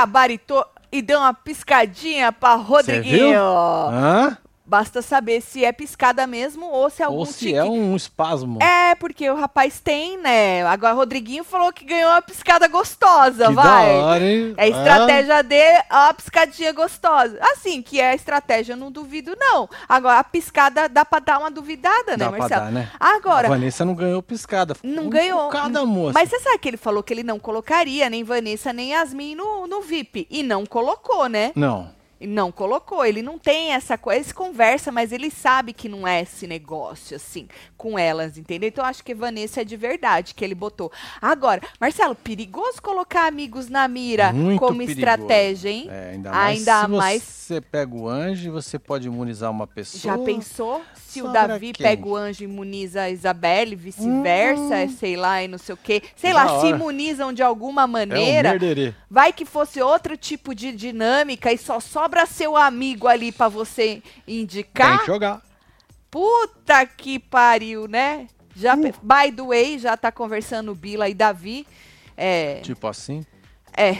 gabaritou e deu uma piscadinha pra Rodriguinho. Hã? Basta saber se é piscada mesmo ou se é algum Ou se tique. é um espasmo. É, porque o rapaz tem, né? Agora, Rodriguinho falou que ganhou uma piscada gostosa, que vai. da hora, hein? É a estratégia dele, a piscadinha gostosa. Assim, que é a estratégia, eu não duvido, não. Agora, a piscada dá pra dar uma duvidada, né, Dá pra Marcelo? dar, né? Agora, A Vanessa não ganhou piscada. Não ganhou. Cada moça. mas você sabe que ele falou que ele não colocaria nem Vanessa nem Yasmin no, no VIP. E não colocou, né? Não. Não colocou. Ele não tem essa coisa. Eles conversa, mas ele sabe que não é esse negócio, assim, com elas, entendeu? Então, eu acho que Vanessa é de verdade que ele botou. Agora, Marcelo, perigoso colocar amigos na mira Muito como perigoso. estratégia, hein? É, ainda mais Ainda se mais- você pega o anjo, você pode imunizar uma pessoa. Já pensou se o Davi quem? pega o anjo e imuniza a Isabelle, vice-versa, é, sei lá, e não sei o quê. Sei Hum. Da lá, se imunizam de alguma É um maneira. Vai que fosse outro tipo de dinâmica e só sobra seu amigo ali pra você Tem indicar. que jogar. Puta que pariu, né? Já, Uh. by the way, já tá conversando Bila e Davi. É, Tipo assim. é.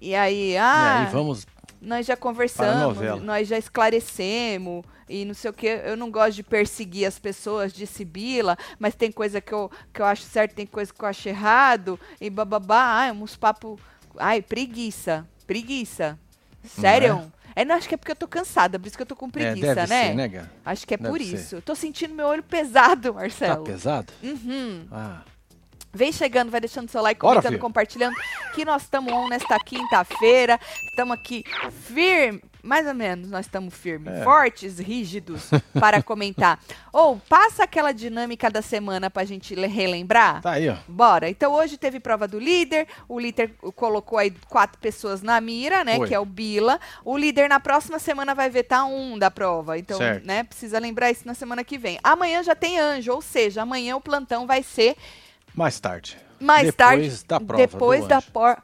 E aí, ah, e aí, vamos. nós já Para a conversamos, nós já esclarecemos e não sei o que. Eu não gosto de perseguir as pessoas, disse Bila, mas tem coisa que eu, que eu acho certo, tem coisa que eu acho errado e bababá. Ai, uns papos. Ai, preguiça, preguiça. Sério? É, não, acho que é porque eu tô cansada, por isso que eu tô com É, preguiça, deve né? ser, né, Gá? Acho que é Deve por ser. isso. Tô sentindo meu olho pesado, Tá Marcelo. pesado? Uhum. Ah. Vem chegando, vai deixando seu like, comentando, filho. compartilhando. Que nós estamos on nesta quinta-feira. Estamos aqui firme, mais ou menos, nós estamos firmes, É. fortes, rígidos para comentar. Ou passa aquela dinâmica da semana pra gente le- relembrar. Tá aí, ó. Bora. Então hoje teve prova do líder. O líder colocou aí quatro pessoas na mira, né? Foi. Que é o Bila. O líder na próxima semana vai vetar um da prova. Então, Certo. né? Precisa lembrar isso na semana que vem. Amanhã já tem anjo, ou seja, amanhã o plantão vai ser Mais tarde. mais Depois tarde. da prova Depois da, anjo. por-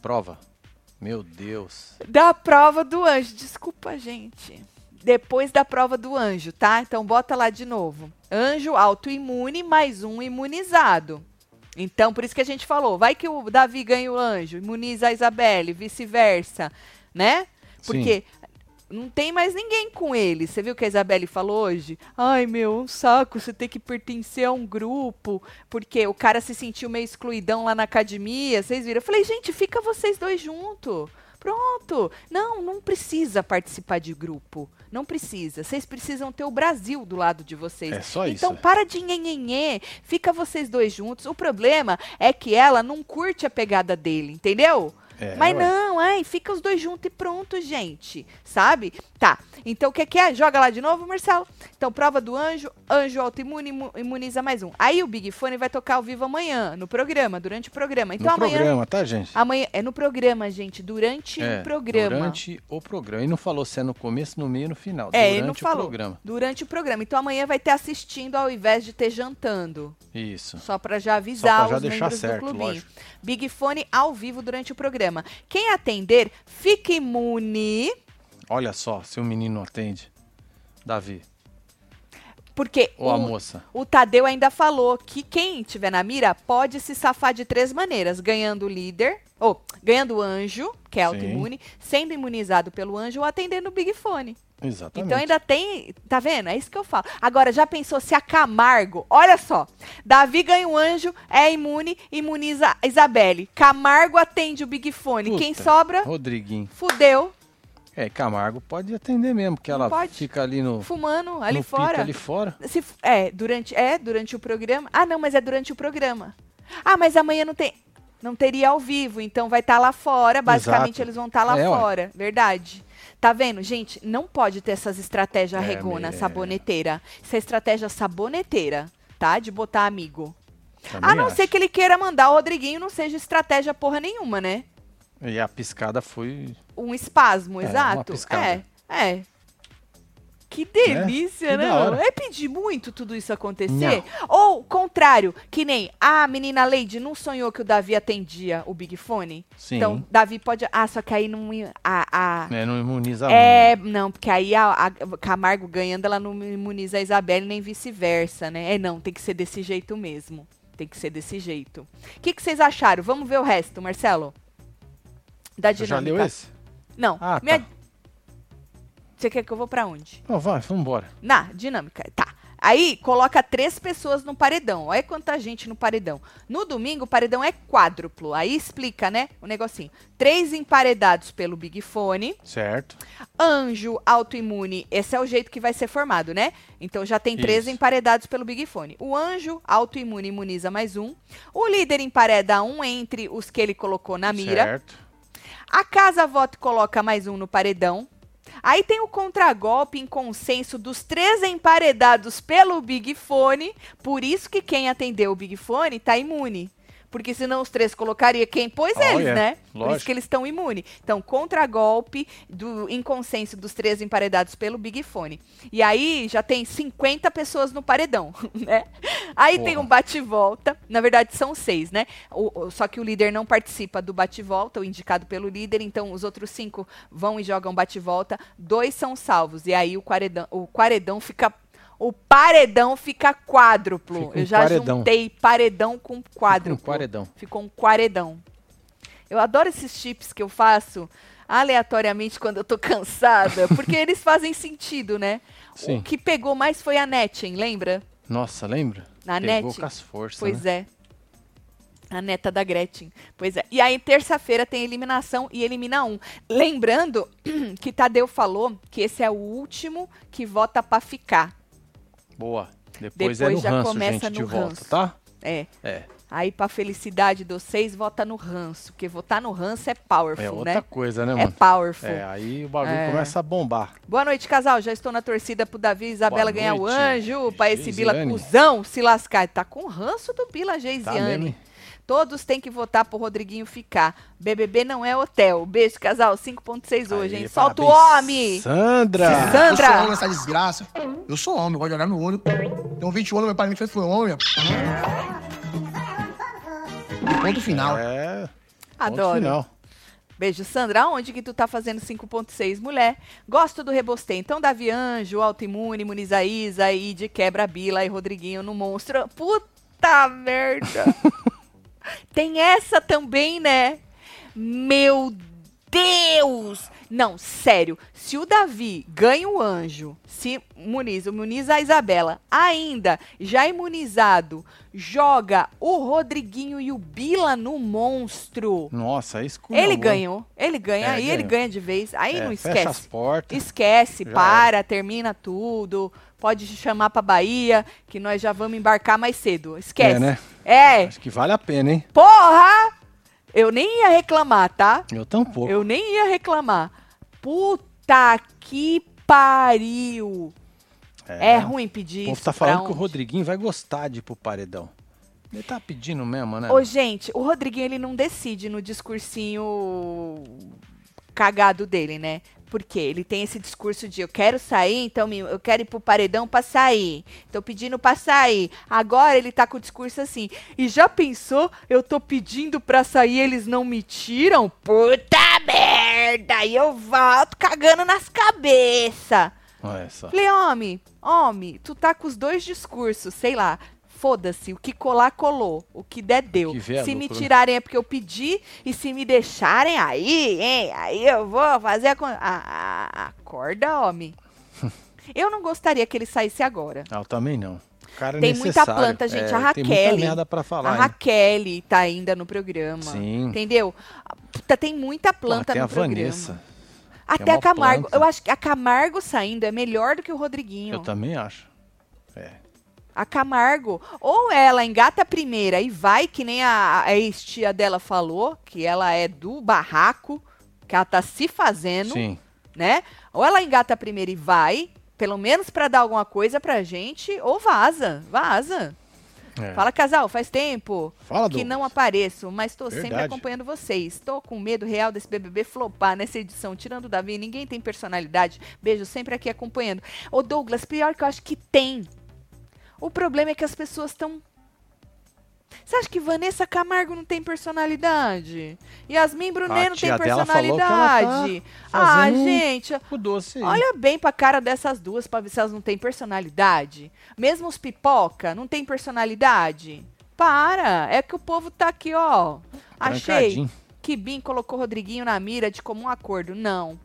Prova. Meu Deus. da prova do anjo. Desculpa, gente. Depois da prova do anjo, tá? Então bota lá de novo. Anjo autoimune mais um imunizado. Então, por isso que a gente falou, vai que o Davi ganha o anjo, imuniza a Isabelle, vice-versa, né? Porque não tem mais ninguém com ele. Você viu o que a Isabelle falou hoje? Ai, meu, um saco, você tem que pertencer a um grupo, porque o cara se sentiu meio excluidão lá na academia. Vocês viram? Eu falei, gente, fica vocês dois juntos. Pronto. Não, não precisa participar de grupo. Não precisa. Vocês precisam ter o Brasil do lado de vocês. É só isso. Então para de nhenhenhê, fica vocês dois juntos. O problema é que ela não curte a pegada dele, entendeu? É, Mas ué. não, ai, fica os dois juntos e pronto, gente. Sabe? Tá. Então o que, que é? Joga lá de novo, Marcelo. Então, prova do anjo, anjo autoimune imu- imuniza mais um. Aí o Big Fone vai tocar ao vivo amanhã, no programa, durante o programa. Então no amanhã. programa, tá, gente? Amanhã. É no programa, gente. Durante É, o programa. Durante o programa. E não falou se é no começo, no meio e no final. É, durante ele não o falou. programa. Durante o programa. Então amanhã vai ter assistindo ao invés de ter jantando. Isso. Só pra já avisar Só pra já os deixar membros certo, do clubinho. lógico. Big Fone ao vivo durante o programa. Quem atender, fique imune, Olha só, se o menino atende. Davi. porque Ou o, o Tadeu ainda falou que quem tiver na mira pode se safar de três maneiras: ganhando o líder, ou ganhando o anjo, que é autoimune, sendo imunizado pelo anjo ou atendendo o Big Fone. Exatamente. Então ainda tem. Tá vendo? É isso que eu falo. Agora, já pensou se a Camargo. Olha só. Davi ganha o anjo, é imune, imuniza a Isabelle. Camargo atende o Big Fone. Quem Puta, sobra, Rodriguinho. fudeu. É, Camargo pode atender mesmo, porque ela pode. fica ali no, Fumando ali no fora. ali fora. Se é, durante, é, durante o programa. Ah, não, mas é durante o programa. Ah, mas amanhã não tem. Não teria ao vivo, então vai estar lá fora. Basicamente, Exato. eles vão estar lá É, ué. fora. Verdade. Tá vendo? Gente, não pode ter essas estratégias É, regona, me- saboneteira. Isso é estratégia saboneteira, tá? De botar amigo. Também a não acho. ser que ele queira mandar o Rodriguinho, não seja estratégia porra nenhuma, né? E a piscada foi. Um espasmo, É, uma exato. piscada. É, é. Que delícia, Que né? hora. mano? É pedir muito tudo isso acontecer? Ou, contrário, que nem a menina Lady não sonhou que o Davi atendia o Big Fone? Sim. Então, Davi pode. Ah, só que aí não. A, a, né, não imuniza é, não, porque aí a, a Camargo ganhando, ela não imuniza a Isabelle nem vice-versa, né? É, não, tem que ser desse jeito mesmo. Tem que ser desse jeito. O que, que vocês acharam? Vamos ver o resto, Marcelo. Da Você já dinâmica. leu esse? Não. Ah, minha... tá. Você quer que eu vou pra onde? Não, vai, vamos embora. Na dinâmica. Tá. Aí coloca três pessoas no paredão. Olha quanta gente no paredão. No domingo, o paredão é quádruplo. Aí explica, né? O negocinho. Três emparedados pelo Big Fone. Certo. Anjo autoimune, esse é o jeito que vai ser formado, né? Então já tem três Isso. emparedados pelo Big Fone. O anjo autoimune imuniza mais um. O líder empareda um entre os que ele colocou na mira. Certo. A casa voto coloca mais um no paredão. Aí tem o contragolpe em consenso dos três emparedados pelo Big Fone. Por isso que quem atendeu o Big Fone tá imune. Porque senão os três colocaria quem pôs Oh, eles, yeah. né? Por isso Lógico. que eles estão imunes. Então, contragolpe do consenso dos três emparedados pelo Big Fone. E aí já tem 50 pessoas no paredão, né? Aí tem Porra. um bate-volta. Na verdade, são seis, né? O- o- só que o líder não participa do bate-volta, o indicado pelo líder. Então, os outros cinco vão e jogam bate-volta. Dois são salvos. E aí o paredão, o paredão fica. O paredão fica quádruplo. Fica um Eu já paredão. juntei paredão com quádruplo. Um paredão. Ficou um quaredão. Eu adoro esses chips que eu faço aleatoriamente quando eu tô cansada, porque eles fazem sentido, né? Sim. O que pegou mais foi a Netchen, lembra? Nossa, lembra? Na Pegou net? com as forças, Pois né? é. A neta da Gretchen. Pois é. E aí, terça-feira tem eliminação e elimina um. Lembrando que Tadeu falou que esse é o último que vota pra ficar. Boa. Depois, é Depois no já ranço, começa gente, de no volta, ranço. tá? É. É. Aí, pra felicidade dos seis, vota no ranço. Porque votar no ranço é powerful, É outra né? coisa, né, É mano? powerful. É, aí o bagulho É. começa a bombar. Boa noite, casal. Já estou na torcida pro Davi e Isabela Boa ganhar o anjo, pra esse Bila cuzão se lascar. Tá com ranço do Bila Tá Geisiane. mesmo, hein? Todos têm que votar pro Rodriguinho ficar. BBB não é hotel. Beijo, casal. 5.6 hoje, hein? Solta o homem! Sandra! Sandra! Eu sou homem, essa desgraça. Eu sou homem, eu gosto de olhar no olho. Tenho 20 anos, meu pai me fez foi homem. Ponto final. É. ponto Adoro. final. Beijo, Sandra. Aonde que tu tá fazendo 5.6, mulher? Gosto do rebostei. Então, Davi Anjo, Autoimune, Muniza Isa, e de quebra Bila e Rodriguinho no monstro. Puta merda! Tem essa também, né? Meu Deus! Não, sério. Se o Davi ganha o anjo, se imuniza, imuniza a Isabela, ainda já imunizado, joga o Rodriguinho e o Bila no monstro. Nossa, é isso Ele ganhou. Ele ganha, É, aí ele ganhou. ganha de vez. Aí É, não Fecha as esquece. portas. Esquece, para, termina tudo. Pode chamar pra Bahia, que nós já vamos embarcar mais cedo. Esquece. É, né? É. Acho que vale a pena, hein? Porra! Eu nem ia reclamar, tá? Eu tampouco. Eu nem ia reclamar. Puta que pariu. É, ruim pedir O povo isso. tá falando que o? Rodriguinho vai gostar de ir pro paredão. Ele tá pedindo mesmo, né? Ô, gente, o Rodriguinho ele não decide no discursinho cagado dele, né? Porque ele tem esse discurso de eu quero sair, então eu quero ir pro paredão pra sair. Tô pedindo pra sair. Agora ele tá com o discurso assim. E já pensou? Eu tô pedindo pra sair, eles não me tiram? Puta merda! E eu volto cagando nas cabeças. Olha só. Falei, homem, homem, tu tá com os dois discursos, sei lá. Foda-se, o que colar, colou. O que der, deu. que se me lucro, né? tirarem é porque eu pedi, e se me deixarem aí, hein, aí eu vou fazer a... a- a- Acorda, homem. eu não gostaria que ele saísse agora. Ah, eu também não. Cara é Tem muita necessário. planta, gente. É, a Tem muita Raquel. merda pra falar. a hein? Raquel tá ainda no programa. Sim. Entendeu? Puta, tem muita Pô, planta tem no a programa. Vanessa. Até é a Camargo. planta. Eu acho que a Camargo saindo é melhor do que o Rodriguinho. Eu também acho. É. A Camargo, ou ela engata a primeira e vai, que nem a, a ex-tia dela falou, que ela é do barraco, que ela tá se fazendo, Sim. né? Ou ela engata a primeira e vai, pelo menos pra dar alguma coisa pra gente, ou vaza, vaza. É. Fala, casal, faz tempo Fala, que Douglas. não apareço, mas tô sempre acompanhando vocês. Tô com medo real desse BBB flopar nessa edição. Tirando o Davi, ninguém tem personalidade. Beijo, sempre aqui acompanhando. Ô, Douglas, pior que eu acho que tem. O problema é que as pessoas estão. Você acha que Vanessa Camargo não tem personalidade? Yasmin Brunet não tem tá personalidade? ah, fazendo gente, O doce aí. Olha bem pra cara dessas duas pra ver se elas não têm personalidade. Mesmo os pipoca não tem personalidade. Para, é que o povo tá aqui, ó. Achei que Bim colocou Rodriguinho na mira de comum acordo. Não.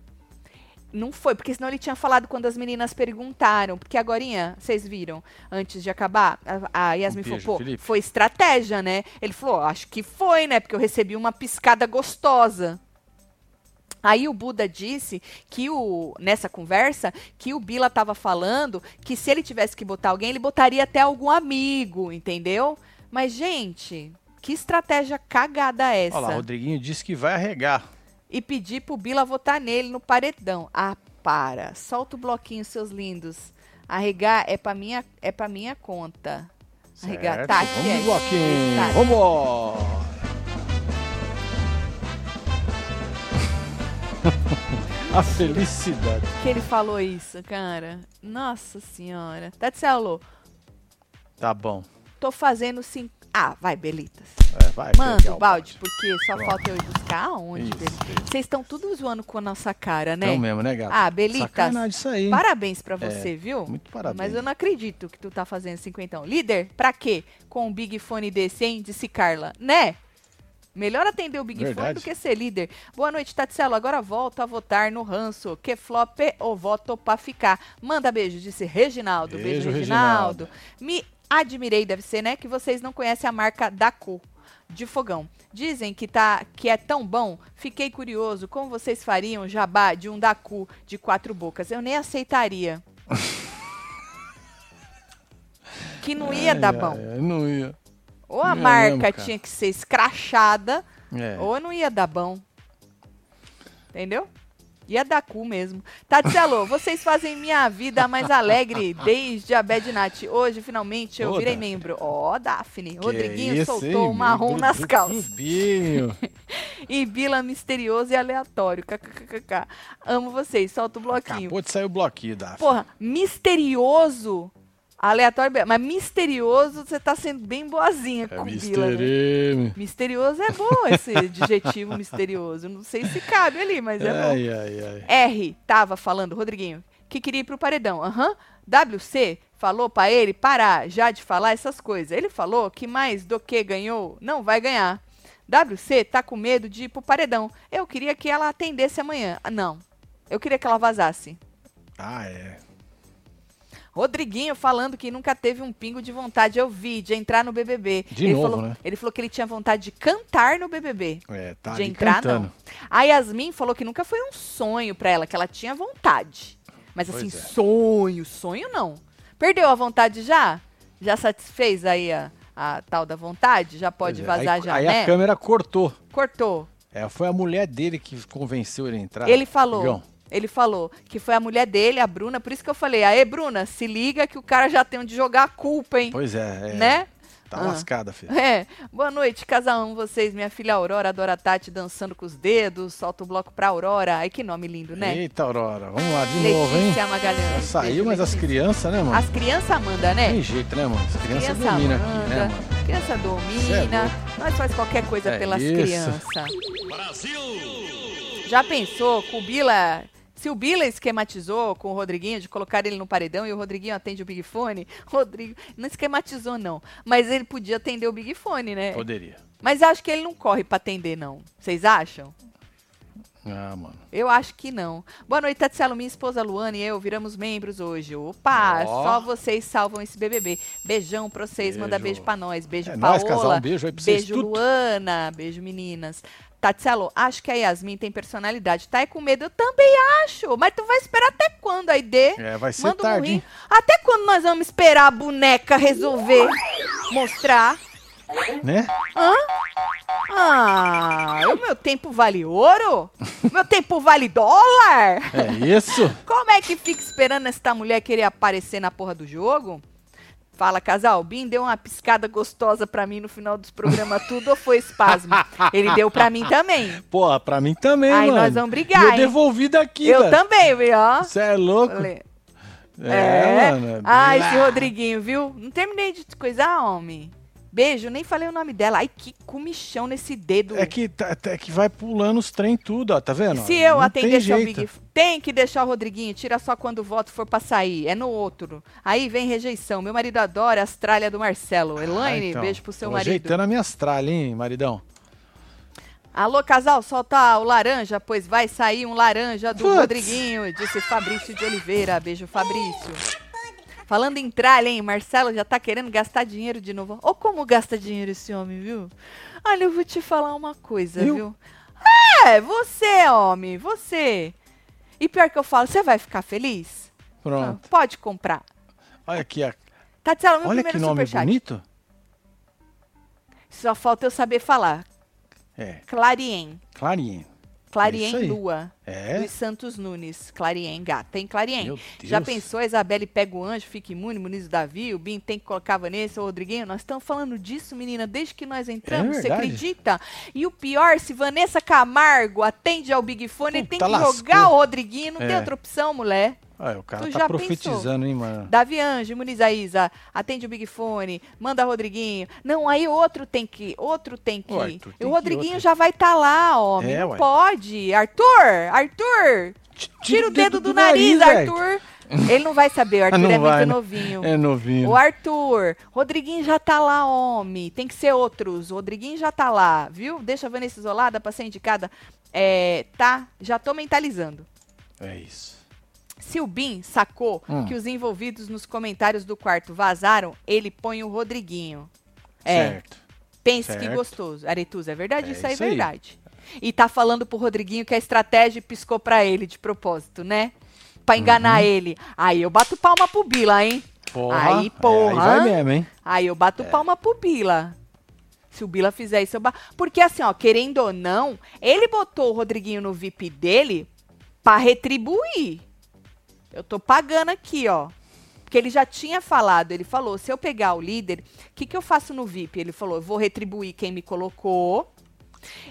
Não foi, porque senão ele tinha falado quando as meninas perguntaram. Porque agora, vocês viram, antes de acabar, a, a Yasmin Um beijo, falou, pô, Felipe. foi estratégia, né? Ele falou, acho que foi, né? Porque eu recebi uma piscada gostosa. Aí o Buda disse que o nessa conversa que o Bila tava falando que se ele tivesse que botar alguém, ele botaria até algum amigo, entendeu? Mas gente, que estratégia cagada essa? Olha lá, Rodriguinho disse que vai arregar. E pedir pro Bila votar nele no paredão. Ah, para. Solta o bloquinho, seus lindos. Arregar é pra minha é para minha conta. Arregar. Tá, aqui Vamos é. bloquinho. Tá. Vamos! A felicidade. Que ele falou isso, cara. Nossa senhora. Tatselo, Tá bom. tô fazendo. Ah, vai, Belitas. É, vai, Manda o balde, porque só Pronto. falta eu ir buscar aonde. Vocês estão tudo zoando com a nossa cara, né? Não mesmo, né, gato? Ah, Belitas, Sacanagem isso aí. parabéns pra você, viu? Muito parabéns. Mas eu não acredito que tu tá fazendo cinquentão. Líder, pra quê? Com um Big Fone desse, hein? Disse Carla. Né? Melhor atender o Big Fone do que ser líder. Boa noite, Tatselo. Agora volto a votar no ranço. Que flop ou voto pra ficar? Manda beijo, disse Reginaldo. Beijo, Beijo, Reginaldo. Me admirei, deve ser, né? Que vocês não conhecem a marca Dacu de fogão. Dizem que, tá, que é tão bom. Fiquei curioso como vocês fariam jabá de um Dacu de quatro bocas. Eu nem aceitaria. que não ia dar bom. não ia. Ou a Não marca tinha que ser escrachada, É. ou não ia dar bom. Entendeu? Ia dar cu mesmo. Tatselo, vocês fazem minha vida mais alegre desde a Bad Night. Hoje, finalmente, eu Ô, virei Daphne. membro. Ó, Daphne. Que Rodriguinho isso, soltou hein? um marrom nas bru- calças. Rubinho. E Bila misterioso e aleatório. KKKK. Amo vocês. Solta o bloquinho. Acabou de sair o bloquinho, Daphne. Porra, misterioso. Aleatório, mas misterioso, você tá sendo bem boazinha é com o Bila, né? Misterioso é bom esse adjetivo misterioso. Não sei se cabe ali, mas é bom. Ai, ai, ai. R tava falando, Rodriguinho, que queria ir pro paredão. Aham. WC falou pra ele parar já de falar essas coisas. Ele falou que mais do que ganhou, não vai ganhar. WC tá com medo de ir pro paredão. Eu queria que ela atendesse amanhã. Ah, não. Eu queria que ela vazasse. Ah, é. Rodriguinho falando que nunca teve um pingo de vontade, eu vi, de entrar no BBB. De ele novo, falou, né? Ele falou que ele tinha vontade de cantar no BBB. É, tá de entrar, cantando. não. A Yasmin falou que nunca foi um sonho pra ela, que ela tinha vontade. Mas assim, é. sonho, sonho não. Perdeu a vontade já? Já satisfez aí a, a tal da vontade? Já pode é. vazar aí, já, Aí né? a câmera cortou. Cortou. É, foi a mulher dele que convenceu ele a entrar. Ele falou. Igão. Ele falou que foi a mulher dele, a Bruna, por isso que eu falei, aê, Bruna, se liga que o cara já tem onde jogar a culpa, hein? Pois é, é. Né? Tá Ah. lascada, filho. É, boa noite, casal vocês. Minha filha Aurora adora a Tati dançando com os dedos. Solta o bloco pra Aurora. Ai, que nome lindo, né? Eita, Aurora. Vamos lá de novo, hein? Letícia Magalhães. Já saiu, Beijo, mas as Letícia. crianças, né, mano? As crianças mandam, né? Tem jeito, né, mano? As crianças Criança dominam aqui, né, mano? criança é domina. louco. Nós faz qualquer coisa É pelas isso. crianças. Já pensou com o Bila... Se o Bila esquematizou com o Rodriguinho de colocar ele no paredão e o Rodriguinho atende o Big Fone, Rodrigo não esquematizou não, mas ele podia atender o Big Fone, né? Poderia. Mas acho que ele não corre pra atender não. Vocês acham? Ah, mano. Eu acho que não. Boa noite, Tatselo. Minha esposa Luana e eu viramos membros hoje. Opa, Ó. só vocês salvam esse BBB. Beijão pra vocês, Beijo. manda beijo pra nós. Beijo, É Paola. nóis, casal. Um beijo aí pra vocês Beijo. Luana. Beijo, meninas. Tatselo, acho que a Yasmin tem personalidade. Tá aí com medo? Eu também acho. Mas tu vai esperar até quando, aí dê? É, vai ser Manda um tarde, hein? Até quando nós vamos esperar a boneca resolver mostrar? Né? Ah, o meu tempo vale ouro? meu tempo vale dólar? É isso? Como é que fica esperando esta mulher querer aparecer na porra do jogo? Fala, casal. Bim deu uma piscada gostosa pra mim no final dos programas, tudo ou foi espasmo? Ele deu pra mim também. Pô, pra mim também, Aí mano. nós vamos brigar, E eu hein? devolvi daqui, Eu velho. também, viu? Você é louco? Falei, É, mano. Ah, esse. Rodriguinho, viu? Não terminei de coisar, homem. Beijo, nem falei o nome dela. Ai, que comichão nesse dedo. É que, tá- é que vai pulando os trem tudo, ó. Tá vendo? Se eu Não ao jeito. Big tem que deixar o Rodriguinho, tira só quando o voto for pra sair, é no outro. Aí vem rejeição. Meu marido adora as tralhas do Marcelo. Ah, Elaine, então. beijo pro seu marido. Ajeitando a minha tralha, hein, maridão? Alô, casal, solta o laranja, pois vai sair um laranja do Putz. Rodriguinho, disse Fabrício de Oliveira. Beijo, Fabrício. Falando em tralha, hein? Marcelo já tá querendo gastar dinheiro de novo. Ou como gasta dinheiro esse homem, viu? Olha, eu vou te falar uma coisa, Eu? viu? É, você, homem, você. E pior que eu falo, você vai ficar feliz? Ah, Pronto. pode comprar. Olha aqui, a- Tatiana, meu olha que nome superchat. bonito. Só falta eu saber falar. É, Clarien. Clarien. Clarien aí. Lua. É? Luiz Santos Nunes. Clarien, gata. Tem Clarien. Já pensou, a Isabelle pega o anjo, fica imune, Muniz Davi, o Bim tem que colocar a Vanessa, o Rodriguinho? Nós estamos falando disso, menina, desde que nós entramos, você É verdade. acredita? E o pior, se Vanessa Camargo atende ao Big Fone, ele tem que Puta, lascou. jogar o Rodriguinho, não tem É. outra opção, mulher. Olha, o cara Tu tá já profetizando, hein, mano. Davi Anjo, Muniz Aísa, atende o Big Fone, manda Rodriguinho. Não, aí outro tem que, outro tem que. O Arthur tem o Rodriguinho outro. já vai estar lá, homem. É, não ué. pode. Arthur, Arthur, tira o dedo do, nariz. Arthur. Ele não vai saber, o Arthur Não é vai, muito né? novinho. É novinho. O Arthur, Rodriguinho já tá lá, homem. Tem que ser outros. O Rodriguinho já tá lá, viu? Deixa a Vanessa isolada pra ser indicada. É, tá, já tô mentalizando. É isso. Se o Bin sacou Hum. que os envolvidos nos comentários do quarto vazaram, ele põe o Rodriguinho. É, Certo. pense que certo. gostoso. Aretuza, é verdade? É isso aí é aí. verdade. E tá falando pro Rodriguinho que a estratégia piscou pra ele de propósito, né? Pra enganar Uhum. ele. Aí eu bato palma pro Bila, hein? Porra. Aí, porra. É, aí vai mesmo, hein? Aí eu bato palma pro Bila. Se o Bila fizer isso, eu bato. Porque assim, ó, querendo ou não, ele botou o Rodriguinho no VIP dele pra retribuir. Eu tô pagando aqui, ó. Porque ele já tinha falado, ele falou, se eu pegar o líder, o que, que eu faço no VIP? Ele falou, eu vou retribuir quem me colocou.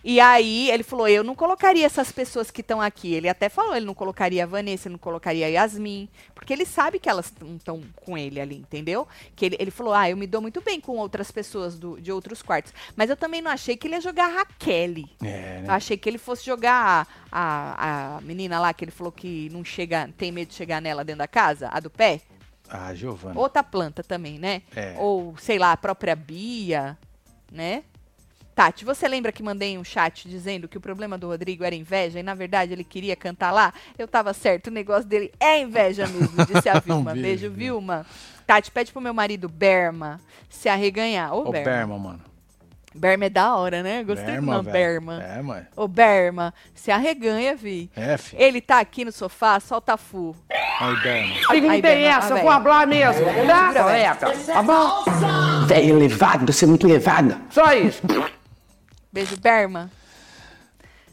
E aí ele falou, eu não colocaria essas pessoas que estão aqui. Ele até falou, ele não colocaria a Vanessa, ele não colocaria a Yasmin. Porque ele sabe que elas não estão com ele ali, entendeu? Que ele, ele falou, ah, eu me dou muito bem com outras pessoas do- de outros quartos. Mas eu também não achei que ele ia jogar a Raquel. É, Eu né? achei que ele fosse jogar a, a, a menina lá que ele falou que não chega, tem medo de chegar nela dentro da casa, a do pé. Ah, Giovana. Outra planta também, né? É. Ou, sei lá, a própria Bia, né? Tati, você lembra que mandei um chat dizendo que o problema do Rodrigo era inveja e na verdade ele queria cantar lá? Eu tava certo, o negócio dele é inveja mesmo, disse a Vilma. beijo, Beijo, Vilma. Tati, pede pro meu marido Berma se arreganhar. Ô, Ô, Berma. Berma, mano. Berma é da hora, né? Gostei do Berma, nome, velho. Berma. É, mano. Ô, Berma, se arreganha, vi. É, filho. Ele tá aqui no sofá, solta fu. Aí, Berma. Aí interessa, vou falar mesmo, tá, velho? Tá bom? Véia elevada, você é muito elevada. Só isso. Beijo, Berma.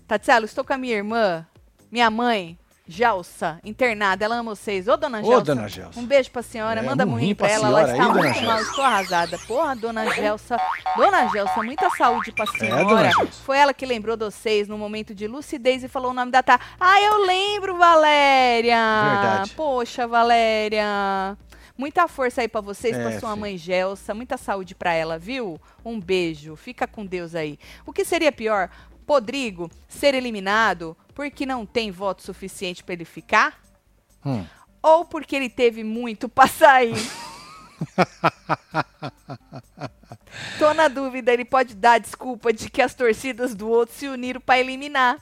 Tatielo, estou com a minha irmã, minha mãe, Gelsa, internada. Ela ama vocês. Ô, dona Ô, Gelsa. dona Gelsa. Um beijo pra senhora. É, Manda um rim pra pra ela. Ela senhora está aí, muito mal. Estou arrasada. Porra, dona Gelsa. Dona Gelsa, muita saúde pra senhora. É, dona Gelsa. Foi ela que lembrou de vocês no momento de lucidez e falou o nome da Tá. Ah, eu lembro, Valéria. Verdade. Poxa, Valéria. Muita força aí pra vocês, É, pra sua filho. mãe Gelsa. Muita saúde pra ela, viu? Um beijo. Fica com Deus aí. O que seria pior? Rodrigo ser eliminado porque não tem voto suficiente pra ele ficar? Hum. Ou porque ele teve muito pra sair? Tô na dúvida, ele pode dar a desculpa de que as torcidas do outro se uniram pra eliminar.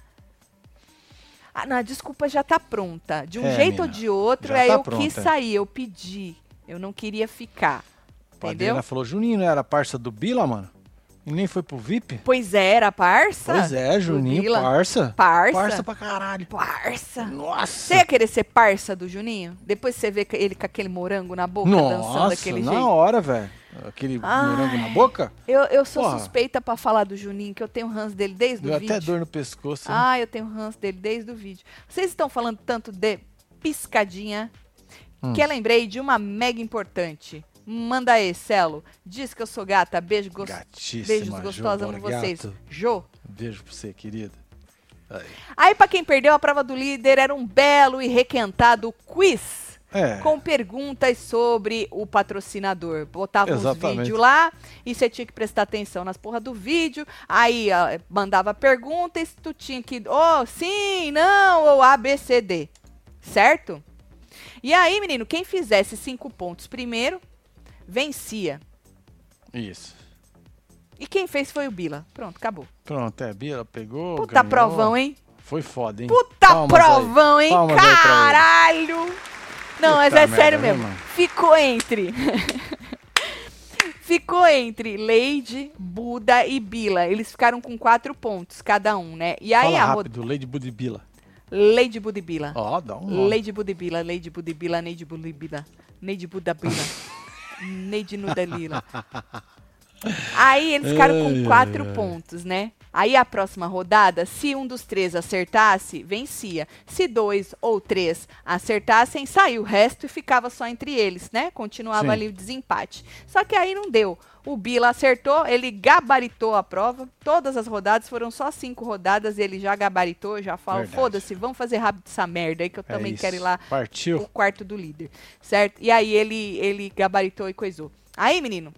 Ah, não, a desculpa já tá pronta. De um É, jeito ou de outro, aí tá eu quis pronta. sair, eu pedi. Eu não queria ficar. Entendeu? Adriana falou, Juninho não era parça do Bila, mano? E nem foi pro VIP? Pois é, era parça? Pois é, Juninho, parça. Parça? Parça pra caralho. Parça. Nossa. Você ia querer ser parça do Juninho? Depois você vê ele com aquele morango na boca, dançando Nossa, daquele na jeito. hora, velho. Aquele Ai. morango na boca. Eu, eu sou Porra. suspeita pra falar do Juninho, que eu tenho ranço dele desde o vídeo. até dor no pescoço. né? Ah, eu tenho ranço dele desde o vídeo. Vocês estão falando tanto de piscadinha Hum. que eu lembrei de uma mega importante. Manda aí, Celo. Diz que eu sou gata. Beijo. Gatíssima, Beijos amo Borgato. vocês. Jô. Beijo pra você, querida. Aí. Aí, pra quem perdeu a prova do líder, era um belo e requentado quiz. É. com perguntas sobre o patrocinador. Botava uns Exatamente. vídeos lá e você tinha que prestar atenção nas porra do vídeo. Aí ó, mandava perguntas, tu tinha que, oh, sim, não, ou A, B, C, D. Certo? E aí, menino, quem fizesse cinco pontos primeiro, vencia. Isso. E quem fez foi o Bila. Pronto, acabou. Pronto, é, Bia pegou. Puta ganhou. provão, hein? Foi foda, hein? Puta Palmas aí. provão, hein? Palmas aí pra ele. Caralho! Não, mas Puta é sério né, mesmo. Ficou entre. Ficou entre Lady, Buda e Bila. Eles ficaram com quatro pontos cada um, né? E aí Fala a rápido. Lady Buda e Bila. Ó, dá um nome. Lady Budibila, Lady Budibila, Lady Budibila, Lady Budabila, Lady Nudalila. Aí eles ficaram com quatro pontos, né? Aí a próxima rodada, se um dos três acertasse, vencia. Se dois ou três acertassem, saiu o resto e ficava só entre eles, né? Continuava Sim. ali o desempate. Só que aí não deu. O Bila acertou, ele gabaritou a prova. Todas as rodadas foram só cinco rodadas, ele já gabaritou, já falou: foda-se, vamos fazer rápido essa merda aí que eu É também isso. quero ir lá Partiu. o quarto do líder, certo? E aí ele, ele gabaritou e coisou. Aí, menino,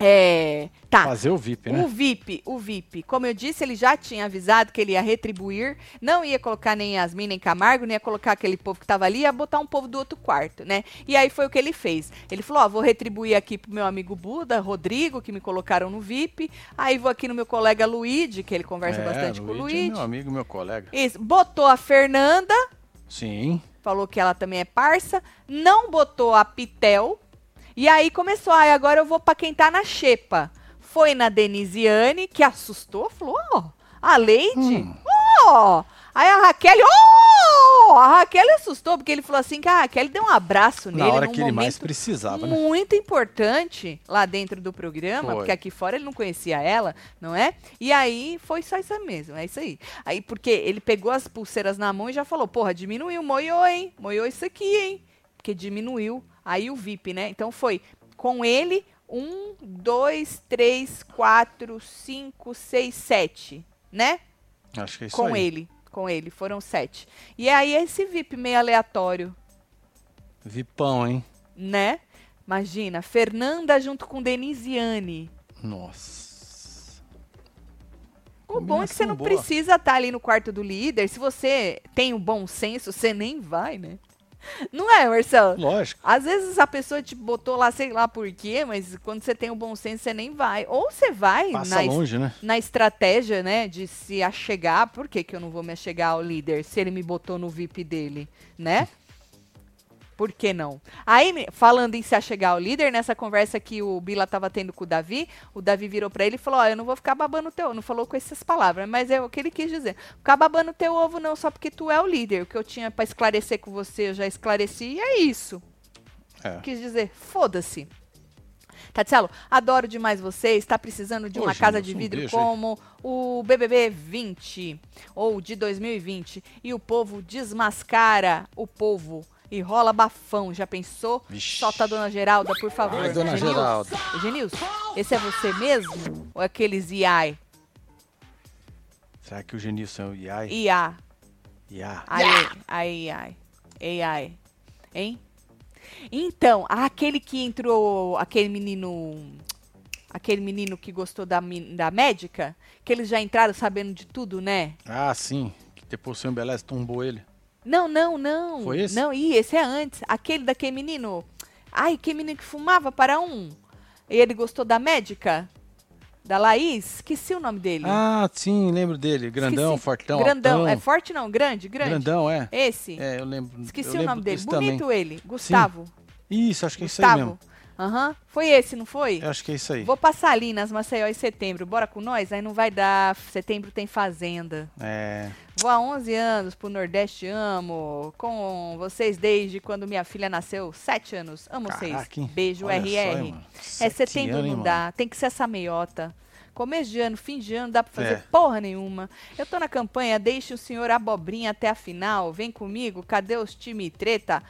é... Tá, Fazer o VIP, o né? VIP, o VIP, como eu disse, ele já tinha avisado que ele ia retribuir, não ia colocar nem Yasmin, nem Camargo, nem ia colocar aquele povo que tava ali, ia botar um povo do outro quarto, né? E aí foi o que ele fez. Ele falou, ó, vou retribuir aqui pro meu amigo Buda, Rodrigo, que me colocaram no VIP, aí vou aqui no meu colega Luigi, que ele conversa É, bastante com o Luigi é meu amigo, meu colega. Isso, botou a Fernanda, Sim. falou que ela também é parça, não botou a Pitel, e aí começou, ai, agora eu vou pra quem tá na xepa. Foi na Denisiane, que assustou, falou, ó, a Leide, Hum. ó. Aí a Raquel, ó, a Raquel assustou, porque ele falou assim que a Raquel deu um abraço Na nele hora num que ele mais precisava, né? muito importante lá dentro do programa, Foi. porque aqui fora ele não conhecia ela, não é? E aí foi só isso mesmo, é isso aí. Aí porque ele pegou as pulseiras na mão e já falou, porra, diminuiu, moiou, hein? Moiou isso aqui, hein? Porque diminuiu aí o VIP, né? Então foi com ele um, dois, três, quatro, cinco, seis, sete, né? Acho que é isso com aí. ele, com ele, foram sete. E aí esse VIP meio aleatório, Vipão, hein? né? Imagina, Fernanda junto com Denisiane. Nossa. O bom é que você não boa. precisa estar ali no quarto do líder. Se você tem o bom senso, você nem vai, né? Não é, Marcelo? Lógico. Às vezes a pessoa te botou lá, sei lá por quê, mas quando você tem o bom senso, você nem vai. Ou você vai Passa na, longe, né? na estratégia, né, de se achegar. Por que, que eu não vou me achegar ao líder se ele me botou no VIP dele, né? Por que não? Aí, falando em se achegar ao líder, nessa conversa que o Bila tava tendo com o Davi, o Davi virou pra ele e falou: Ó, eu não vou ficar babando teu. Não falou com essas palavras, mas é o que ele quis dizer. Ficar babando teu ovo não, só porque tu é o líder. O que eu tinha pra esclarecer com você, eu já esclareci, e é isso. É. Quis dizer, foda-se. Tatielo, adoro demais vocês. Está precisando de Ô, uma casa de vidro como o BBB 20 ou de 2020 e o povo desmascara o povo e rola bafão. Já pensou? Vixe. Solta a dona Geralda, por favor. Ai, dona Genilson, Geralda. Genilson, esse é você mesmo? Ou é aqueles IAI? Será que o Genilson é o Iai? IA. Ia. Ai, ai, ai, ai, hein? Então, aquele que entrou, aquele menino, aquele menino que gostou da, da médica, que eles já entraram sabendo de tudo, né? Ah, sim. Que depois o Embeleze tombou ele. Não, não, não. Foi esse? Não, ih, esse é antes. Aquele daquele menino. Ai, que menino que fumava para um. E ele gostou da médica? Da Laís? Esqueci o nome dele. Ah, sim, lembro dele. Grandão, Esqueci. fortão, Grandão. altão. É forte não, grande, grande. Grandão, é. Esse. É, eu lembro. Esqueci eu o lembro nome dele. Bonito também. ele. Gustavo. Isso, acho que é isso aí Gustavo. mesmo. Aham. Foi esse, não foi? Eu acho que é isso aí. Vou passar ali nas Maceió em setembro. Bora com nós? Aí não vai dar. Setembro tem fazenda. É. Vou há 11 anos pro Nordeste, amo. Com vocês desde quando minha filha nasceu. Sete anos. Amo vocês. Caraca, hein? Beijo, Olha RR. só, hein, mano. é Sete setembro anos, não mano? dá. Tem que ser essa meiota. Começo de ano, fim de ano, dá pra fazer É. porra nenhuma. Eu tô na campanha, deixe o senhor abobrinha até a final. Vem comigo, cadê os time treta?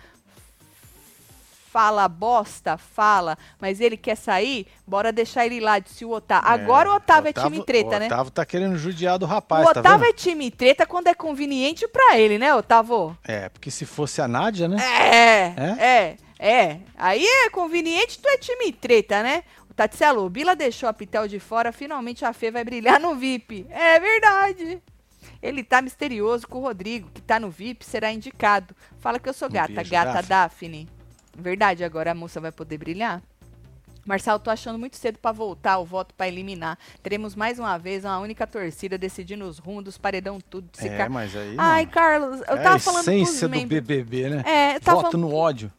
Fala bosta, fala, mas ele quer sair, bora deixar ele lá, disse o Otávio. Agora o Otávio é time treta, o né? Otávio tá querendo judiar do rapaz, o tá Otávio vendo? é time treta quando é conveniente pra ele, né, Otávio? É, porque se fosse a Nádia, né? É, é, é. Aí é conveniente, tu é time treta, né? O Tatselo, o Bila deixou a Pitel de fora, finalmente a Fê vai brilhar no VIP. É verdade. Ele tá misterioso com o Rodrigo, que tá no VIP, será indicado. Fala que eu sou gata, beijo, gata Daphne. Daphne. Verdade, agora a moça vai poder brilhar? Marcelo, tô achando muito cedo pra voltar o voto pra eliminar. Teremos mais uma vez uma única torcida decidindo os rumos dos paredão tudo. Se É, Car- mas aí. Ai, mano, Carlos, eu é tava falando essência do membros. BBB, né? É, eu tava Voto falando- no ódio.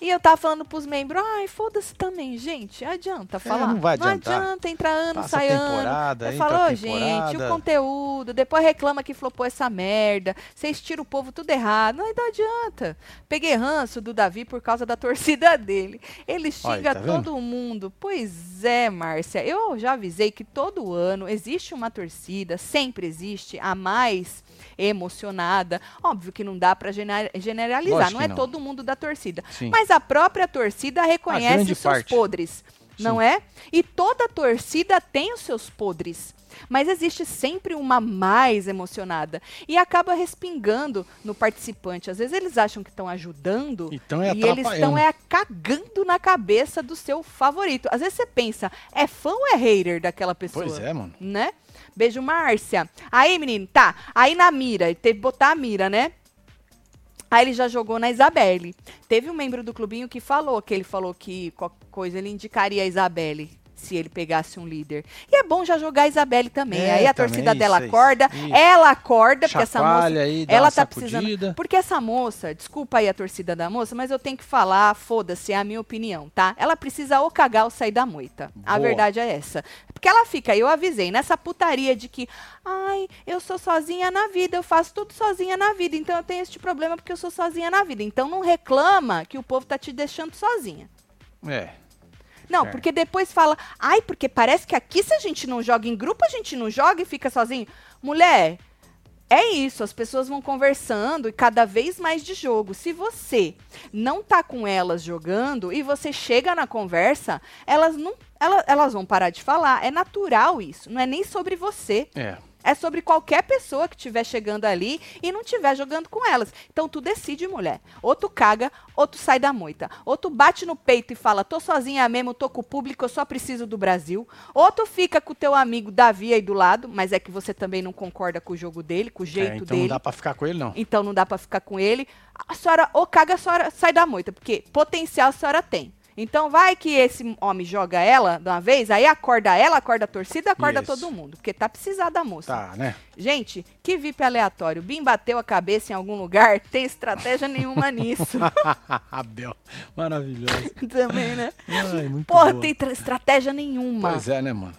E eu tava falando pros membros, ai, foda-se também, gente. Adianta falar. não vai adiantar. adianta entrar ano, Passa sai ano. Eu entra falo, "Ô, gente, o temporada." conteúdo, depois reclama que flopou essa merda. Vocês tiram o povo tudo errado. Não, não adianta. Peguei ranço do Davi por causa da torcida dele. Ele Olha, xinga tá vendo? todo mundo. Pois é, Márcia. Eu já avisei que todo ano existe uma torcida, sempre existe, a mais emocionada. Óbvio que não dá gener- generalizar, Lógico não é não. todo mundo da torcida. Sim. Mas a própria torcida reconhece os seus parte. podres, não Sim. é? E toda torcida tem os seus podres. Mas existe sempre uma mais emocionada. E acaba respingando no participante. Às vezes eles acham que estão ajudando Então é e eles estão é, cagando na cabeça do seu favorito. Às vezes você pensa, é fã ou é hater daquela pessoa? Pois é, mano. né? Beijo, Márcia. Aí, menino, tá. Aí na mira, ele teve que botar a mira, né? Aí ele já jogou na Isabelle. Teve um membro do clubinho que falou, que ele falou que qualquer coisa ele indicaria a Isabelle se ele pegasse um líder. E é bom já jogar a Isabelle também. É, aí a também, torcida dela isso acorda, isso. ela acorda, porque essa moça Chacoalha aí, ela tá sacudida. precisando. Porque essa moça, desculpa aí a torcida da moça, mas eu tenho que falar, foda-se, é a minha opinião, tá? Ela precisa ou cagar ou sair da moita. A Boa. verdade é essa. Porque ela fica, eu avisei, nessa putaria de que, ai, eu sou sozinha na vida, eu faço tudo sozinha na vida, então eu tenho este problema porque eu sou sozinha na vida. Então não reclama que o povo tá te deixando sozinha. É. Não, É. porque depois fala, ai, porque parece que aqui se a gente não joga em grupo, a gente não joga e fica sozinho. Mulher, é isso, as pessoas vão conversando e cada vez mais de jogo. Se você não tá com elas jogando e você chega na conversa, elas não, ela- elas vão parar de falar. É natural isso, não é nem sobre você. É. É sobre qualquer pessoa que estiver chegando ali e não estiver jogando com elas. Então tu decide, mulher. Ou tu caga, ou tu sai da moita. Ou tu bate no peito e fala, tô sozinha mesmo, tô com o público, eu só preciso do Brasil. Ou tu fica com o teu amigo Davi aí do lado, mas é que você também não concorda com o jogo dele, com o É, jeito então dele. não dá pra ficar com ele, não. Então não dá pra ficar com ele. A senhora ou caga, a senhora sai da moita, porque potencial a senhora tem. Então vai que esse homem joga ela de uma vez, aí acorda ela, acorda a torcida, acorda Isso. todo mundo, porque tá precisando da moça. Tá, né? Gente, que VIP aleatório. Bim bateu a cabeça em algum lugar, tem estratégia nenhuma nisso. Abel. Maravilhoso. Também, né? Ai, muito Porra, boa. tem tra- estratégia nenhuma. Pois é, né, mano?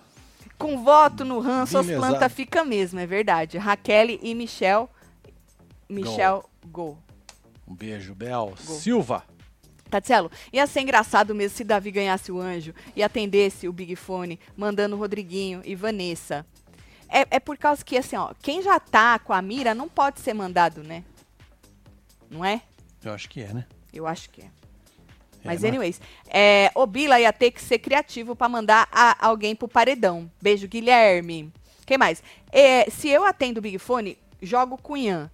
Com voto no ranço, as plantas fica mesmo, é verdade. Raquel e Michel. Michel Gol. Um beijo, Bel. Silva. Tatielo, ia ser engraçado mesmo se Davi ganhasse o anjo e atendesse o Big Fone, mandando Rodriguinho e Vanessa. É, é por causa que, assim, ó, quem já tá com a mira não pode ser mandado, né? Não é? Eu acho que é, né? Eu acho que é. É, Mas, né? anyways, é, o Bila ia ter que ser criativo pra mandar a- alguém pro paredão. Beijo, Guilherme. Quem mais? É, se eu atendo o Big Fone, jogo Cunhã,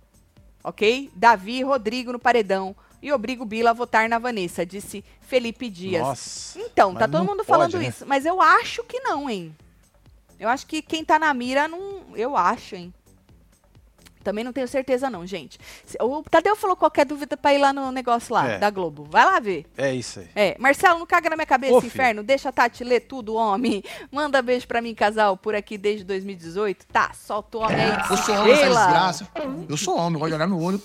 ok? Davi e Rodrigo no paredão. E obrigo o Bila a votar na Vanessa, disse Felipe Dias. Nossa. Então, tá todo mundo pode, falando né? isso. Mas eu acho que não, hein? Eu acho que quem tá na mira não. Eu acho, hein? Também não tenho certeza, não, gente. O Tadeu falou qualquer dúvida pra ir lá no negócio lá, É. da Globo. Vai lá ver. É isso aí. É, Marcelo, não caga na minha cabeça, Ô, filho. inferno. Deixa a Tati ler tudo, homem. Manda beijo pra mim, casal, por aqui desde 2018. Tá, solta o homem aí. Eu sou homem, essa desgraça. Eu sou homem, gosto de olhar no olho.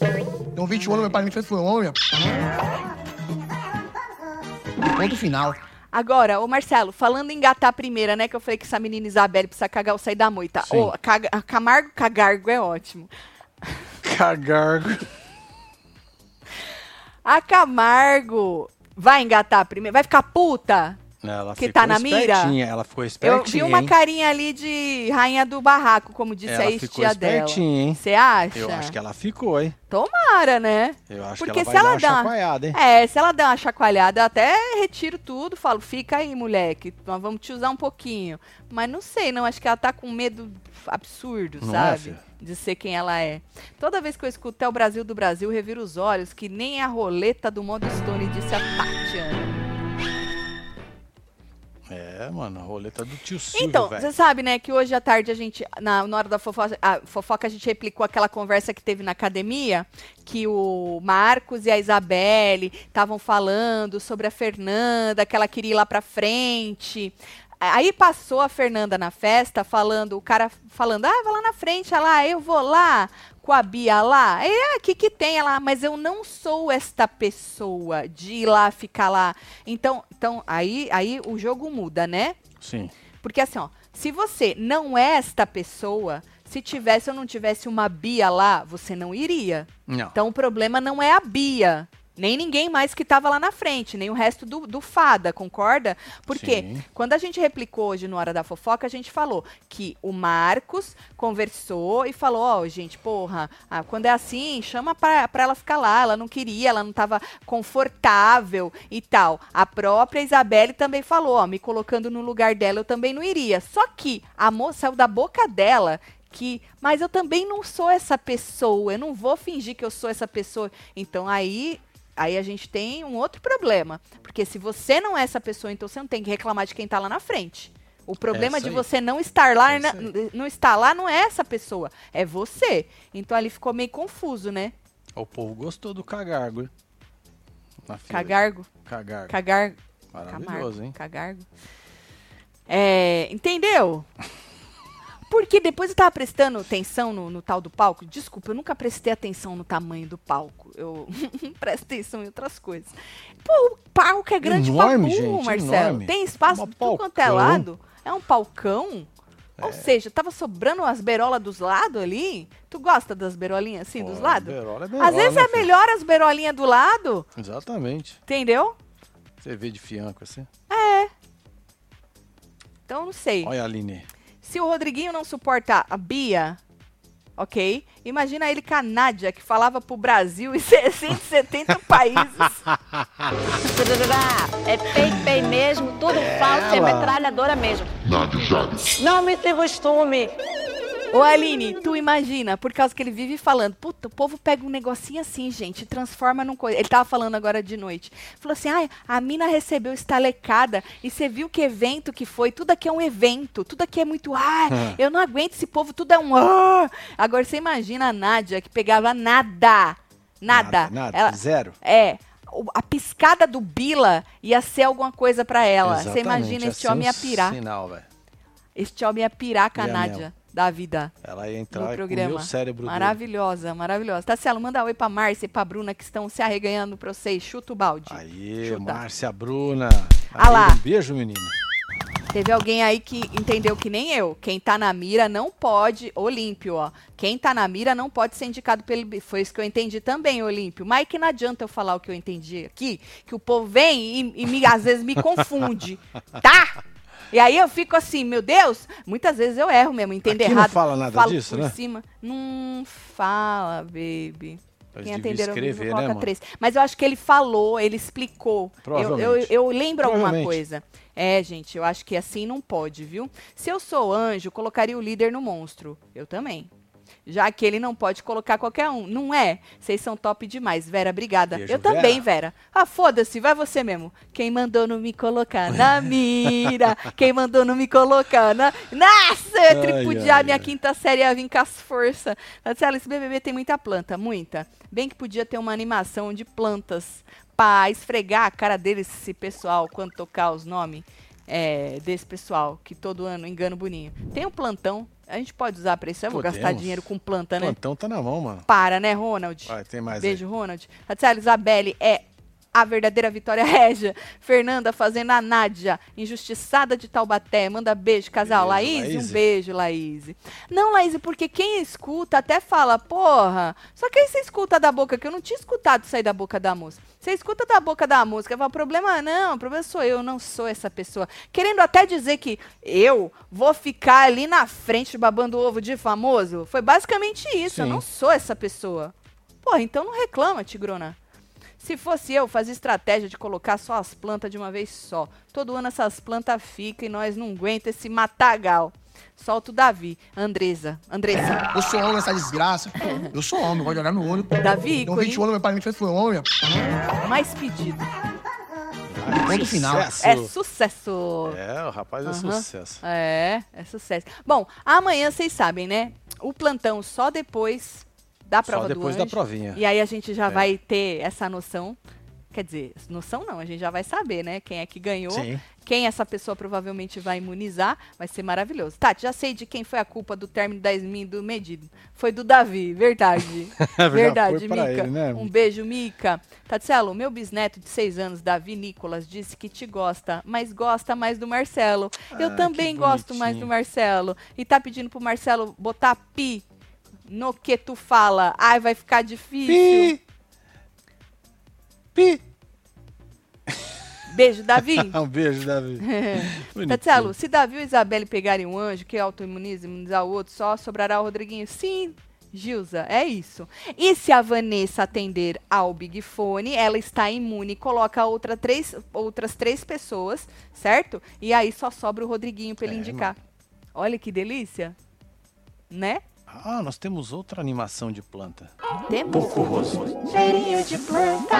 Então, 21 anos, meu pai me fez foi homem. Ponto final. Agora, ô Marcelo, falando em engatar a primeira, né? Que eu falei que essa menina Isabelle precisa cagar ou sair da moita. Ô, caga, Camargo Cagargo é ótimo. Cagargo. A Camargo vai engatar a primeira. Vai ficar puta? Ela Que tá na mira? Ela ficou Eu espertinha, vi uma hein? carinha ali de rainha do barraco, como disse Ela a estia dela. espertinha, hein? Você acha? Eu acho que ela ficou, hein? Tomara, né? Eu acho Porque que se ela ela vai dar uma chacoalhada, hein? É, se ela der uma chacoalhada, eu até retiro tudo, falo, fica aí, moleque, nós vamos te usar um pouquinho. Mas não sei, não, acho que ela tá com medo absurdo, Não é, sabe? filha? De ser quem ela é. Toda vez que eu escuto é o Brasil do Brasil, reviro os olhos, que nem a roleta do modo Stone, disse a Tatiana. É, mano, a roleta do tio Silvio, Então, você sabe, né, que hoje à tarde a gente, na, na hora da fofoca, a fofoca, a gente replicou aquela conversa que teve na academia, que o Marcos e a Isabelle estavam falando sobre a Fernanda, que ela queria ir lá pra frente. Aí passou a Fernanda na festa falando, o cara falando, ah, vai lá na frente, "Ah, eu vou lá com a Bia lá. É, o que que tem ela? Mas eu não sou esta pessoa de ir lá ficar lá. Então, então aí, aí o jogo muda, né? Sim. Porque assim, ó, se você não é esta pessoa, se tivesse ou não tivesse uma Bia lá, você não iria. Não. Então o problema não é a Bia. Nem ninguém mais que estava lá na frente, nem o resto do, do fada, concorda? Porque Sim. quando a gente replicou hoje no Hora da Fofoca, a gente falou que o Marcos conversou e falou: Ó, gente, porra, ah, quando é assim, chama pra, pra ela ficar lá. Ela não queria, ela não tava confortável e tal. A própria Isabelle também falou: Ó, me colocando no lugar dela, eu também não iria. Só que a moça saiu da boca dela que, mas eu também não sou essa pessoa, eu não vou fingir que eu sou essa pessoa. Então aí, aí a gente tem um outro problema, porque se você não é essa pessoa, então você não tem que reclamar de quem tá lá na frente. O problema Essa de você não estar lá, Essa na- não estar lá não é essa pessoa, é você. Então ali ficou meio confuso, né? O povo gostou do cagargo. Cagargo, Cagargo. cagargo, Maravilhoso, Camargo, hein? Cagargo. É, entendeu? Porque depois eu tava prestando atenção no, no tal do palco. Desculpa, eu nunca prestei atenção no tamanho do palco. Eu presto atenção em outras coisas. Pô, o palco é grande Enorme, pra burro, gente, Marcelo. enorme. Tem espaço de tudo quanto é lado. É um palcão. Ou seja, tava sobrando as berolas dos lados ali. Tu gosta das berolinhas assim, dos Pô, lados? berola é Às berola, vezes né, é filho? melhor as berolinhas do lado, Exatamente. entendeu? Você vê de fianco assim. Então não sei. Olha a Aline. Se o Rodriguinho não suporta a Bia, ok? Imagina ele com a Nádia, que falava pro Brasil em 170 países. É pay mesmo, tudo falso, é metralhadora mesmo. Não me tem costume. Ô Aline, tu imagina, por causa que ele vive falando, puta, o povo pega um negocinho assim, gente, transforma num coisa. Ele tava falando agora de noite. Falou assim: ai, a mina recebeu estalecada e você viu que evento que foi? Tudo aqui é um evento, tudo aqui é muito. Ah, eu não aguento esse povo, tudo é um. Ah. Agora você imagina a Nádia que pegava nada. Nada. Nada. Ela- Zero. é. A piscada do Bila ia ser alguma coisa pra ela. Você imagina, este ser homem ia pirar. Sinal. Este homem ia pirar com a Ia Nádia. Da vida Ela ia no entrar comer programa. o cérebro dele. maravilhosa, maravilhosa. Tacielo, manda oi pra Márcia e pra Bruna que estão se arreganhando pra vocês. Chuta o balde. Aí. Márcia Bruna. Ah lá. Um beijo, menina. Teve alguém aí que entendeu que nem eu. Quem tá na mira não pode. Olímpio, ó. Quem tá na mira não pode ser indicado pelo. Foi isso que eu entendi também, Olímpio. Mas que não adianta eu falar o que eu entendi aqui, que o povo vem e, e me, às vezes me confunde. Tá? E aí eu fico assim, meu Deus, muitas vezes eu erro mesmo, entender Aqui não errado. fala nada falo disso, por né? cima. Não fala, baby. Mas Quem devia atender ao vivo escrever, né, coloca mano? três. Mas eu acho que ele falou, ele explicou. Eu, eu, eu lembro alguma coisa. É, gente, eu acho que assim não pode, viu? Se eu sou anjo, colocaria o líder no monstro. Eu também. Já que ele não pode colocar qualquer um. Não é? Vocês são top demais. Vera, obrigada. Beijo, eu também, Vera. Vera. Ah, foda-se, vai você mesmo. Quem mandou não me colocar na mira? Quem mandou não me colocar na. Nossa, eu ia tripudiar ai, minha ai. quinta série ia vir com as forças. Marcelo, esse BBB tem muita planta, muita. Bem que podia ter uma animação de plantas pra esfregar a cara deles, esse pessoal, quando tocar os nomes é, desse pessoal, que todo ano engana o Boninho. Tem um plantão, a gente pode usar pra isso. Eu vou gastar dinheiro com planta, né? Plantão tá na mão, mano. Para, né, Ronald? Vai, tem mais Beijo, Ronald. Tatiana Isabelle é a verdadeira Vitória Régia. Fernanda fazendo a Nádia, injustiçada de Taubaté. Manda beijo, casal. Beijo, Laís, um Laís. beijo, Laís. Não, Laís, porque quem escuta até fala, porra. Só que aí você escuta da boca, que eu não tinha escutado sair da boca da música. Você escuta da boca da música, fala, problema não, o problema sou eu, eu não sou essa pessoa. Querendo até dizer que eu vou ficar ali na frente babando ovo de famoso. Foi basicamente isso, eu Sim. não sou essa pessoa. Porra, então não reclama, Tigrona. Se fosse eu, fazia estratégia de colocar só as plantas de uma vez só. Todo ano essas plantas ficam e nós não aguenta esse matagal. Solta o Davi. Andresa. Andressa. Eu sou homem nessa desgraça. Eu sou homem, gosto de olhar no olho. Davi, ícone. 21 anos, meu pai me fez foi homem. mais pedido. E ponto final. Sucesso. É sucesso. É, o rapaz é Aham. sucesso. É, é sucesso. Bom, amanhã vocês sabem, né? O plantão só depois da prova Só do depois da anjo. provinha. E aí a gente já É. vai ter essa noção. Quer dizer, noção não, a gente já vai saber, né? Quem é que ganhou, Sim. quem essa pessoa provavelmente vai imunizar. Vai ser maravilhoso. Tati, já sei de quem foi a culpa do término da SMIN do Medido. Foi do Davi, verdade. verdade, foi pra Mica. ele, né? Um beijo, Mica. Tatselo, meu bisneto de seis anos, Davi Nicolas, disse que te gosta, mas gosta mais do Marcelo. Eu Ah, também que gosto mais do. Marcelo. E tá pedindo pro Marcelo botar pi no que tu fala. Ai, vai ficar difícil. Pi! Pi! Beijo, Davi. Um beijo, Davi. Bonitinho. Tatselo, se Davi ou Isabelle pegarem um anjo que autoimuniza e imunizar o outro, só sobrará o Rodriguinho. Sim, Gilza, é isso. E se a Vanessa atender ao Big Fone, ela está imune, coloca outra três, outras três pessoas, certo? E aí só sobra o Rodriguinho para ele É, indicar. Olha que delícia. Né? Ah, nós temos outra animação de planta. Temos. Cheirinho de planta.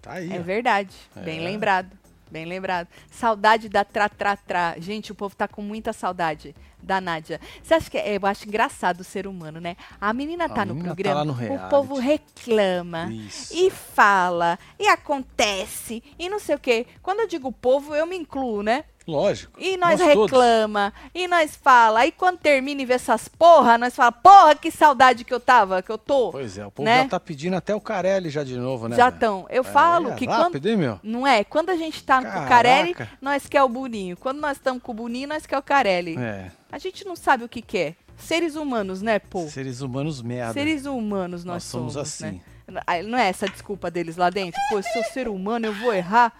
Tá aí. É ó. verdade. Bem É. lembrado. Bem lembrado. Saudade da tra, tra, tra. Gente, o povo tá com muita saudade da Nádia. Você acha que é, eu acho engraçado o ser humano, né? A menina tá no menina tá programa, lá no o povo reclama Isso. e fala e acontece e não sei o quê. Quando eu digo povo, eu me incluo, né? Lógico. E nós, todos. reclama, e nós fala, aí quando termina e vê essas porra, nós fala, porra, que saudade que eu tava, que eu tô. Pois é, o povo né? já tá pedindo até o Carelli já de novo, né? Já estão. Eu É, falo é que rápido, quando hein, meu? não é? Quando a gente tá com o Caraca. Carelli, nós quer o Boninho. Quando nós estamos com o Boninho, nós quer o Carelli. É, A gente não sabe o que quer. Seres humanos, né, pô? seres humanos merda. Seres humanos nós, Nós somos né? assim. Ah, Não é essa a desculpa deles lá dentro? Pô, eu sou ser humano, eu vou errar.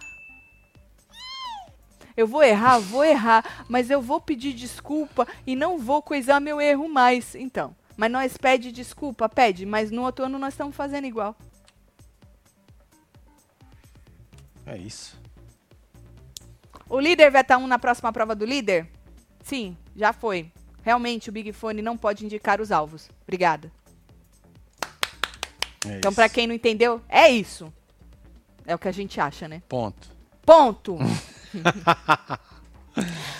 Eu vou errar, vou errar, mas eu vou pedir desculpa e não vou coisar meu erro mais. Então, mas nós pede desculpa, pede, mas no outro ano nós estamos fazendo igual. É isso. O líder vai estar um na próxima prova do líder? Sim, já foi. Realmente o Big Fone não pode indicar os alvos. Obrigada. É Então, pra quem não entendeu, é isso. É o que a gente acha, né? Ponto. Ponto.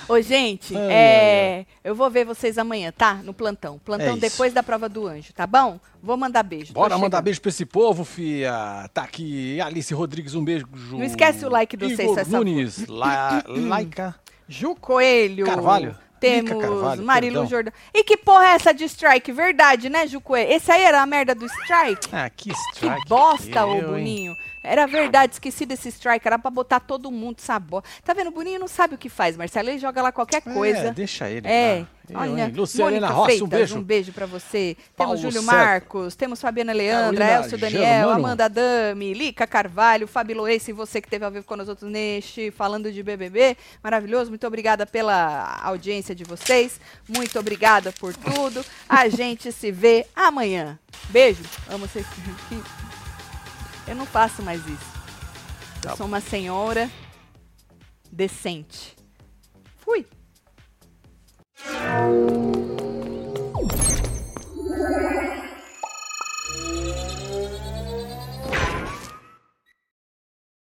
Ô, gente, Ai, é, eu vou ver vocês amanhã, tá? No plantão. Plantão É depois da prova do anjo, tá bom? Vou mandar beijo. Bora mandar chegando. beijo pra esse povo, fia. Tá aqui Alice Rodrigues, um beijo. Não esquece o like do Igor favor. Nunes, La, Laica. Ju Coelho. Carvalho. Temos Carvalho, Marilu perdão. Jordão. E que porra é essa de strike? Verdade, né, Ju Coelho? Esse aí era a merda do strike? Ah, que Que strike. bosta, ô eu, hein? Era verdade, esqueci desse strike. Era pra botar todo mundo sabor. Tá vendo? O Boninho não sabe o que faz, Marcelo. Ele joga lá qualquer coisa. É, deixa ele. É, lá. Olha? Luciana Rossi, Freitas, um beijo. um beijo pra você. Paulo temos Júlio. Marcos, temos Fabiana Leandra, Carolina Elcio Daniel, Germano. Amanda Dami, Lica Carvalho, Fabi Lourenço e você que esteve ao vivo com nós outros neste Falando de BBB. Maravilhoso, muito obrigada pela audiência de vocês, muito obrigada por tudo. A gente se vê amanhã. Beijo, amo vocês. Eu não faço mais isso. Eu Tá sou uma senhora decente. Fui.